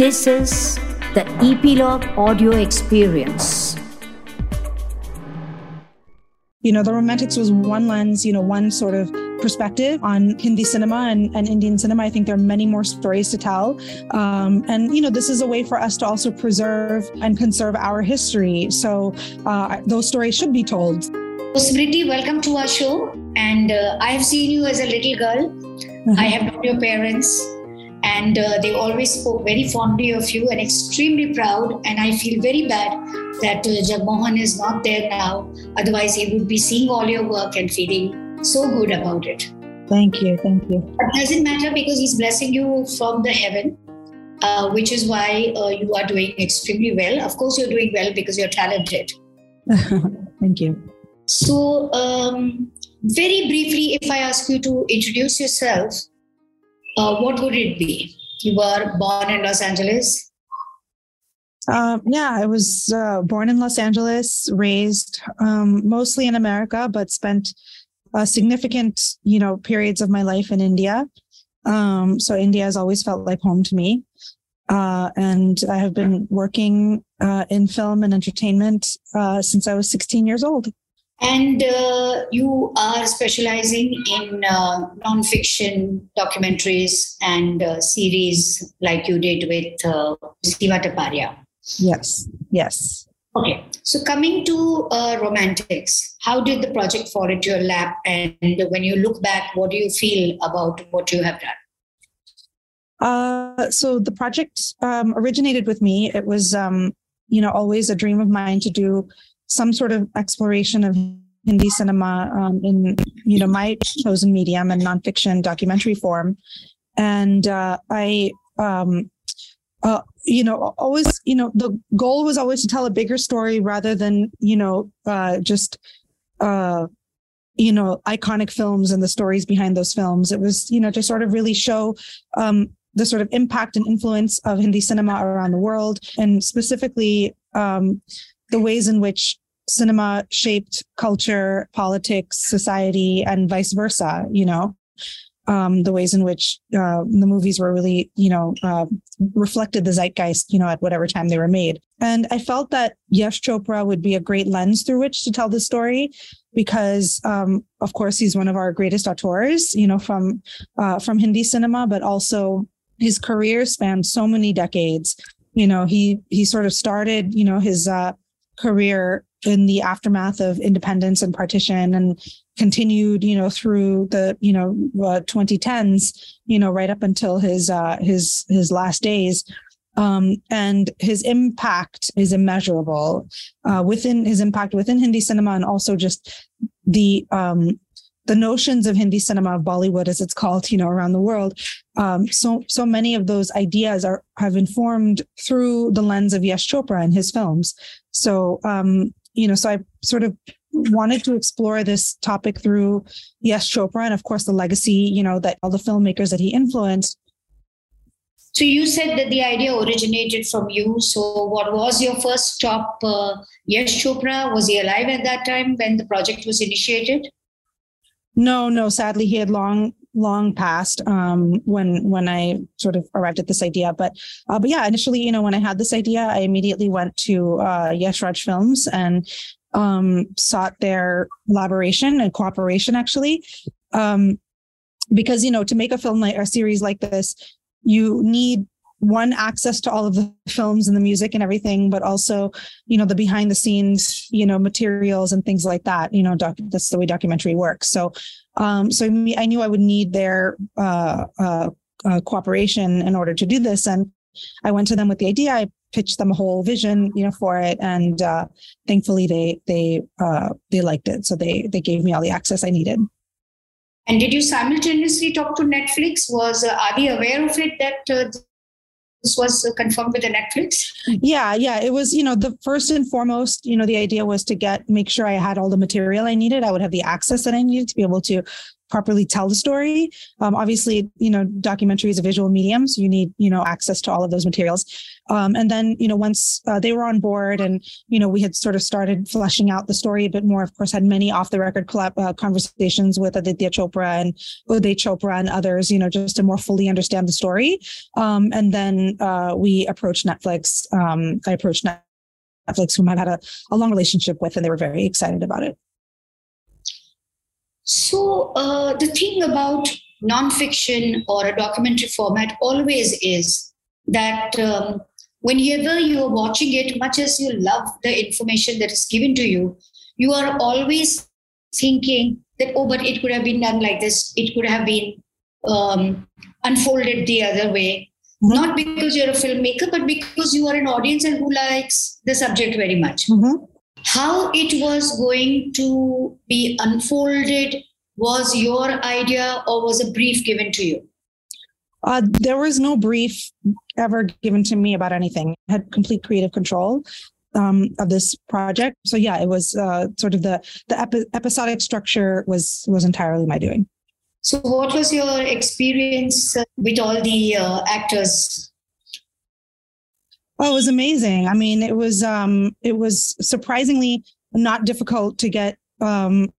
This is the Epilogue Audio Experience. You know, The Romantics was one lens, you know, one sort of perspective on Hindi cinema and, and Indian cinema. I think there are many more stories to tell. Um, and, you know, this is a way for us to also preserve and conserve our history. So uh, those stories should be told. Smriti, welcome to our show. And uh, I have seen you as a little girl. Mm-hmm. I have known your parents and uh, they always spoke very fondly of you and extremely proud. And I feel very bad that uh, Jagmohan is not there now. Otherwise, he would be seeing all your work and feeling so good about it. Thank you, thank you. It doesn't matter because he's blessing you from the heaven, uh, which is why uh, you are doing extremely well. Of course, you're doing well because you're talented. thank you. So, um, very briefly, if I ask you to introduce yourself, uh, what would it be? You were born in Los Angeles? Uh, yeah, I was uh, born in Los Angeles, raised um, mostly in America, but spent significant, you know, periods of my life in India. Um, so India has always felt like home to me. Uh, and I have been working uh, in film and entertainment uh, since I was 16 years old. And uh, you are specializing in uh, nonfiction documentaries and uh, series like you did with uh, Sima Taparia. Yes, yes. Okay, so coming to uh, Romantics, how did the project fall into your lap? And when you look back, what do you feel about what you have done? Uh, so the project um, originated with me. It was, um, you know, always a dream of mine to do some sort of exploration of Hindi cinema um, in you know my chosen medium and nonfiction documentary form, and uh, I um, uh, you know always you know the goal was always to tell a bigger story rather than you know uh, just uh, you know iconic films and the stories behind those films. It was you know to sort of really show um, the sort of impact and influence of Hindi cinema around the world, and specifically um, the ways in which cinema shaped culture, politics, society, and vice versa, you know. Um, the ways in which uh, the movies were really, you know, uh, reflected the zeitgeist, you know, at whatever time they were made. And I felt that Yash Chopra would be a great lens through which to tell the story, because, um, of course, he's one of our greatest auteurs, you know, from uh, from Hindi cinema, but also his career spanned so many decades. You know, he he sort of started, you know, his uh, career in the aftermath of independence and partition and continued you know through the you know uh, 2010s you know right up until his uh his his last days. Um and his impact is immeasurable uh within his impact within hindi cinema and also just the um the notions of Hindi cinema, of Bollywood as it's called, you know, around the world. Um, so so many of those ideas are have informed through the lens of Yash Chopra and his films. So um, you know, so I sort of wanted to explore this topic through Yash Chopra and of course the legacy, you know, that all the filmmakers that he influenced. So you said that the idea originated from you. So what was your first stop? Uh, Yash Chopra was he alive at that time when the project was initiated? No, no. Sadly, he had long long past um, when when I sort of arrived at this idea. But uh, but yeah, initially, you know, when I had this idea, I immediately went to uh, Yash Raj Films and um, sought their collaboration and cooperation. Actually, um, because you know, to make a film like a series like this, you need one access to all of the films and the music and everything but also you know the behind the scenes you know materials and things like that you know doc- that's the way documentary works. So um so i knew i would need their uh, uh, uh, cooperation in order to do this and i went to them with the idea. I pitched them a whole vision you know for it and uh thankfully they they uh they liked it so they they gave me all the access i needed. And did you simultaneously talk to Netflix? Was uh, are they aware of it that uh, this was confirmed with the Netflix? Yeah, yeah. It was, you know, the first and foremost, you know, the idea was to get make sure I had all the material I needed. I would have the access that I needed to be able to properly tell the story. Um, obviously, you know, documentary is a visual medium, so you need, you know, access to all of those materials. Um, and then, you know, once uh, they were on board and, you know, we had sort of started fleshing out the story a bit more, of course, had many off the record collab- uh, conversations with Aditya Chopra and Uday Chopra and others, you know, just to more fully understand the story. Um, and then uh, we approached Netflix. Um, I approached Netflix, whom I've had a, a long relationship with, and they were very excited about it. So uh, the thing about nonfiction or a documentary format always is that um, whenever you are watching it, much as you love the information that is given to you, you are always thinking that oh, but it could have been done like this. It could have been um, unfolded the other way. Mm-hmm. Not because you're a filmmaker, but because you are an audience and who likes the subject very much. Mm-hmm how it was going to be unfolded was your idea or was a brief given to you? Uh, there was no brief ever given to me about anything. I had complete creative control um, of this project. So yeah it was uh, sort of the the epi- episodic structure was was entirely my doing. So what was your experience with all the uh, actors Oh, it was amazing. I mean, it was um, it was surprisingly not difficult to get um,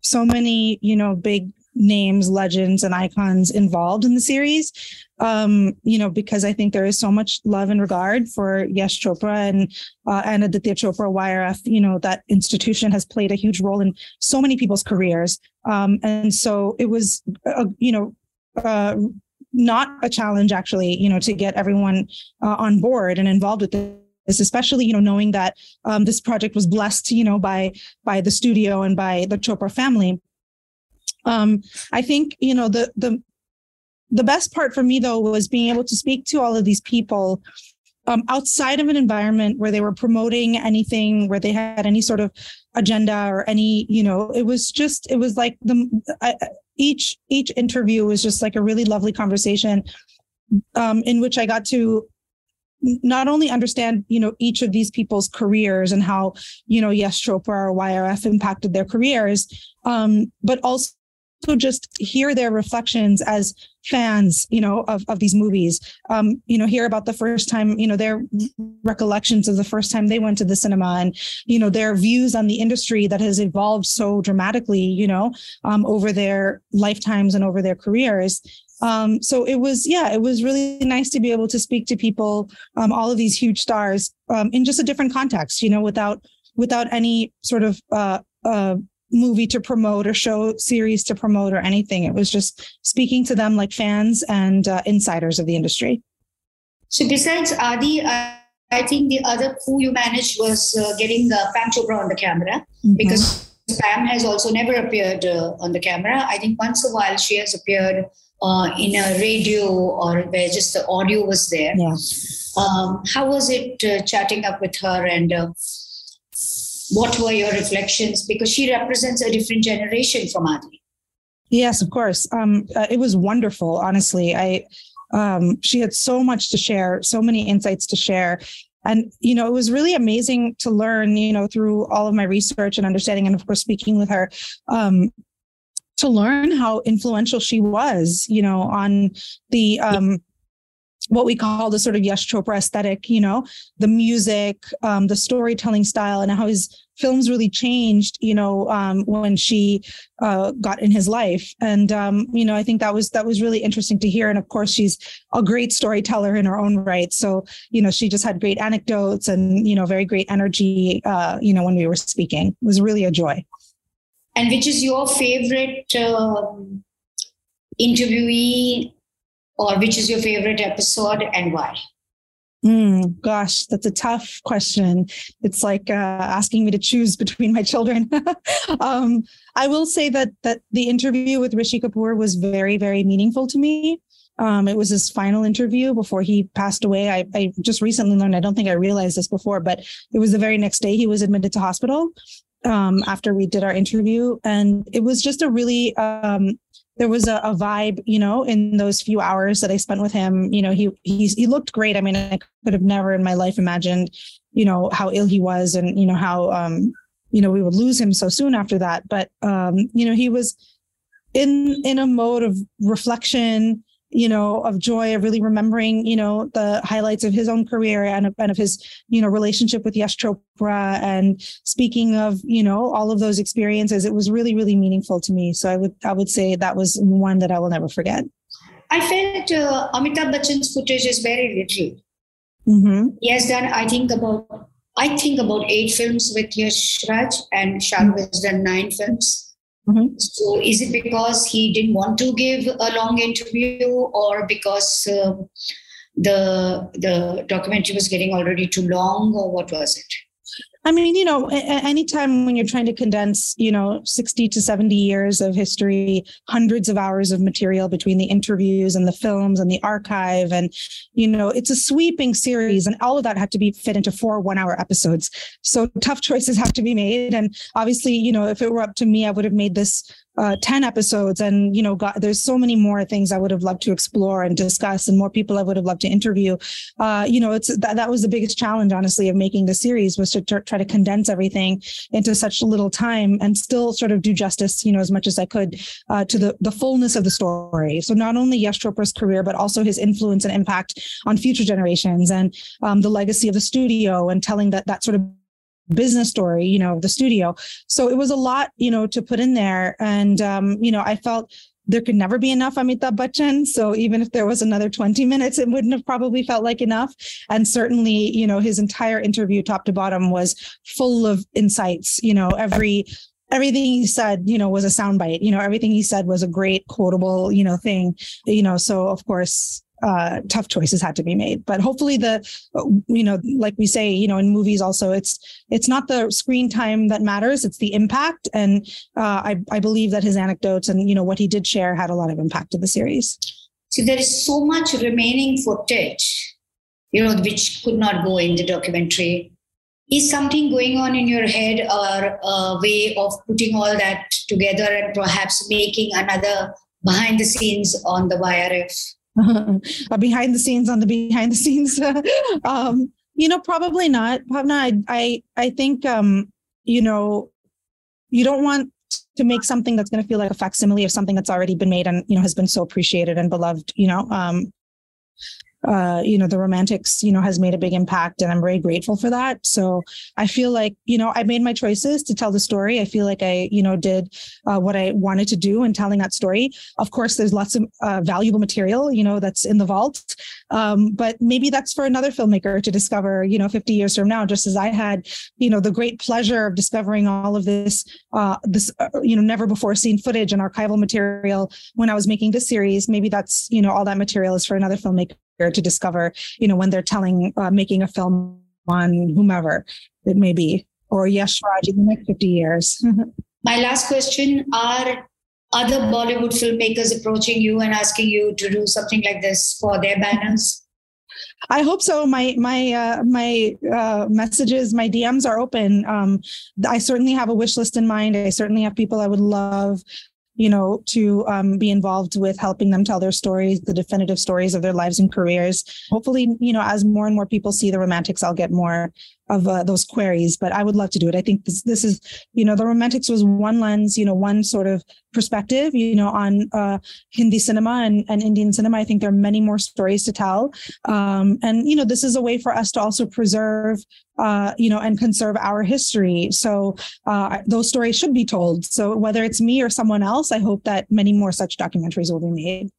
so many, you know, big names, legends, and icons involved in the series. Um, you know, because I think there is so much love and regard for Yash Chopra and uh, and Aditya Chopra, YRF. You know, that institution has played a huge role in so many people's careers. Um, and so it was, uh, you know, uh, not a challenge actually you know to get everyone uh, on board and involved with this especially you know knowing that um, this project was blessed you know by by the studio and by the chopra family. Um, i think you know the the the best part for me though was being able to speak to all of these people um, outside of an environment where they were promoting anything where they had any sort of agenda or any you know it was just it was like the I, each each interview was just like a really lovely conversation um, in which I got to not only understand you know each of these people's careers and how you know Yash Chopra or YRF impacted their careers, um, but also just hear their reflections as fans you know of, of these movies. Um you know hear about the first time you know their recollections of the first time they went to the cinema and you know their views on the industry that has evolved so dramatically you know um over their lifetimes and over their careers. Um so it was yeah it was really nice to be able to speak to people um all of these huge stars um in just a different context you know without without any sort of uh uh movie to promote or show series to promote or anything. It was just speaking to them like fans and uh, insiders of the industry. So besides Adi, I, I think the other coup you managed was uh, getting uh, Pam Chopra on the camera mm-hmm. because Pam has also never appeared uh, on the camera. I think once a while she has appeared uh, in a radio or where just the audio was there. Yeah. Um, how was it uh, chatting up with her and what were your reflections? Because she represents a different generation from Adi. Yes, of course. Um, uh, it was wonderful. Honestly, I um, she had so much to share, so many insights to share, and you know it was really amazing to learn. You know, through all of my research and understanding, and of course speaking with her. Um, to learn how influential she was, you know, on the um, what we call the sort of Yash Chopra aesthetic, you know, the music, um, the storytelling style, and how his films really changed, you know, um, when she uh, got in his life. And um, you know, I think that was that was really interesting to hear. And of course, she's a great storyteller in her own right. So you know, she just had great anecdotes and you know, very great energy. Uh, you know, when we were speaking, it was really a joy. And which is your favorite um, interviewee or which is your favorite episode and why? Mm, gosh, that's a tough question. It's like uh, asking me to choose between my children. um, I will say that that the interview with Rishi Kapoor was very, very meaningful to me. Um, it was his final interview before he passed away. I, I just recently learned. I don't think I realized this before, but it was the very next day he was admitted to hospital um, after we did our interview, and it was just a really um, there was a, a, vibe, you know, in those few hours that I spent with him. You know, he he he looked great. I mean, I could have never in my life imagined, you know, how ill he was, and you know how um, you know we would lose him so soon after that. But um, you know, he was in in a mode of reflection you know, of joy of really remembering, you know, the highlights of his own career and of, and of his, you know, relationship with Yash Chopra and speaking of, you know, all of those experiences. It was really, really meaningful to me. So I would, I would say that was one that I will never forget. I felt uh, Amitabh Bachchan's footage is very little. Mm-hmm. He has done, I think, about I think about eight films with Yash Raj, and Shah mm-hmm. has done nine films. Mm-hmm. So, is it because he didn't want to give a long interview, or because uh, the the documentary was getting already too long, or what was it? I mean, you know, anytime when you're trying to condense, you know, 60 to 70 years of history, hundreds of hours of material between the interviews and the films and the archive. And, you know, it's a sweeping series and all of that had to be fit into four one hour episodes. So tough choices have to be made. And obviously, you know, if it were up to me, I would have made this uh, 10 episodes and you know got, there's so many more things i would have loved to explore and discuss and more people i would have loved to interview. Uh, you know it's that, that was the biggest challenge honestly of making the series was to t- try to condense everything into such little time and still sort of do justice you know as much as i could uh, to the the fullness of the story. So not only yash chopra's career but also his influence and impact on future generations and um, the legacy of the studio and telling that that sort of business story, you know, the studio. So it was a lot, you know, to put in there. And, um, you know, I felt there could never be enough Amitabh Bachchan. So even if there was another 20 minutes, it wouldn't have probably felt like enough. And certainly, you know, his entire interview, top to bottom, was full of insights. You know, every everything he said, you know, was a soundbite. You know, everything he said was a great quotable, you know, thing. You know, so of course, uh, tough choices had to be made. But hopefully, the you know, like we say, you know, in movies also, it's it's not the screen time that matters; it's the impact. And uh, I I believe that his anecdotes and you know what he did share had a lot of impact to the series. So there is so much remaining footage, you know, which could not go in the documentary. Is something going on in your head, or a way of putting all that together and perhaps making another behind the scenes on the YRF? behind the scenes on the behind the scenes. um, you know, probably not. Not. I, I, I think, um, you know, you don't want to make something that's going to feel like a facsimile of something that's already been made and you know has been so appreciated and beloved. You know, um, uh, you know, the romantics, you know, has made a big impact and I'm very grateful for that. So I feel like, you know, I made my choices to tell the story. I feel like I, you know, did uh, what I wanted to do in telling that story. Of course, there's lots of uh, valuable material, you know, that's in the vault. Um, but maybe that's for another filmmaker to discover, you know, 50 years from now, just as I had, you know, the great pleasure of discovering all of this, uh, this, uh, you know, never before seen footage and archival material when I was making this series. Maybe that's, you know, all that material is for another filmmaker to discover, you know, when they're telling, uh, making a film on whomever it may be, or Yash Raj in the next 50 years. My last question are other Bollywood filmmakers approaching you and asking you to do something like this for their banners? I hope so. My my uh, my uh, messages, my DMs are open. Um, I certainly have a wish list in mind. I certainly have people I would love you know, to um, be involved with helping them tell their stories, the definitive stories of their lives and careers. Hopefully, you know, as more and more people see the romantics, I'll get more of uh, those queries, but I would love to do it. I think this, this is, you know, the romantics was one lens, you know, one sort of perspective, you know, on uh, Hindi cinema and, and Indian cinema. I think there are many more stories to tell. Um, and, you know, this is a way for us to also preserve, uh, you know, and conserve our history. So uh, those stories should be told. So whether it's me or someone else, I hope that many more such documentaries will be made.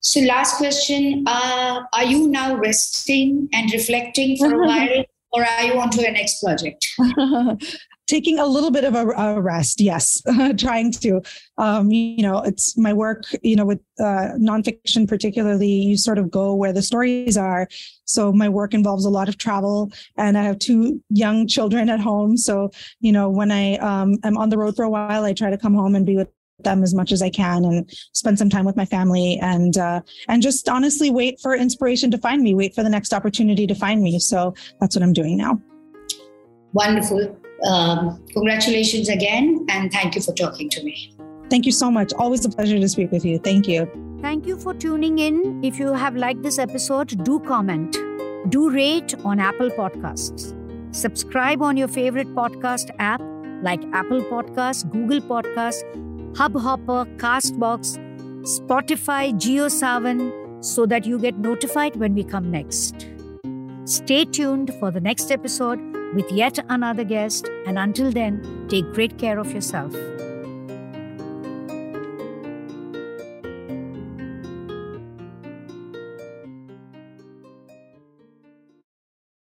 So, last question uh, Are you now resting and reflecting for a while? Or are you on to your next project? Taking a little bit of a, a rest, yes. Trying to, um, you know, it's my work. You know, with uh, nonfiction, particularly, you sort of go where the stories are. So my work involves a lot of travel, and I have two young children at home. So you know, when I um, am on the road for a while, I try to come home and be with them as much as I can and spend some time with my family and uh, and just honestly wait for inspiration to find me, wait for the next opportunity to find me. So that's what I'm doing now. Wonderful. Um, congratulations again, and thank you for talking to me. Thank you so much. Always a pleasure to speak with you. Thank you. Thank you for tuning in. If you have liked this episode, do comment, do rate on Apple Podcasts, subscribe on your favorite podcast app like Apple Podcasts, Google Podcasts Hubhopper, Castbox, Spotify, JioSaavn so that you get notified when we come next. Stay tuned for the next episode with yet another guest, and until then, take great care of yourself.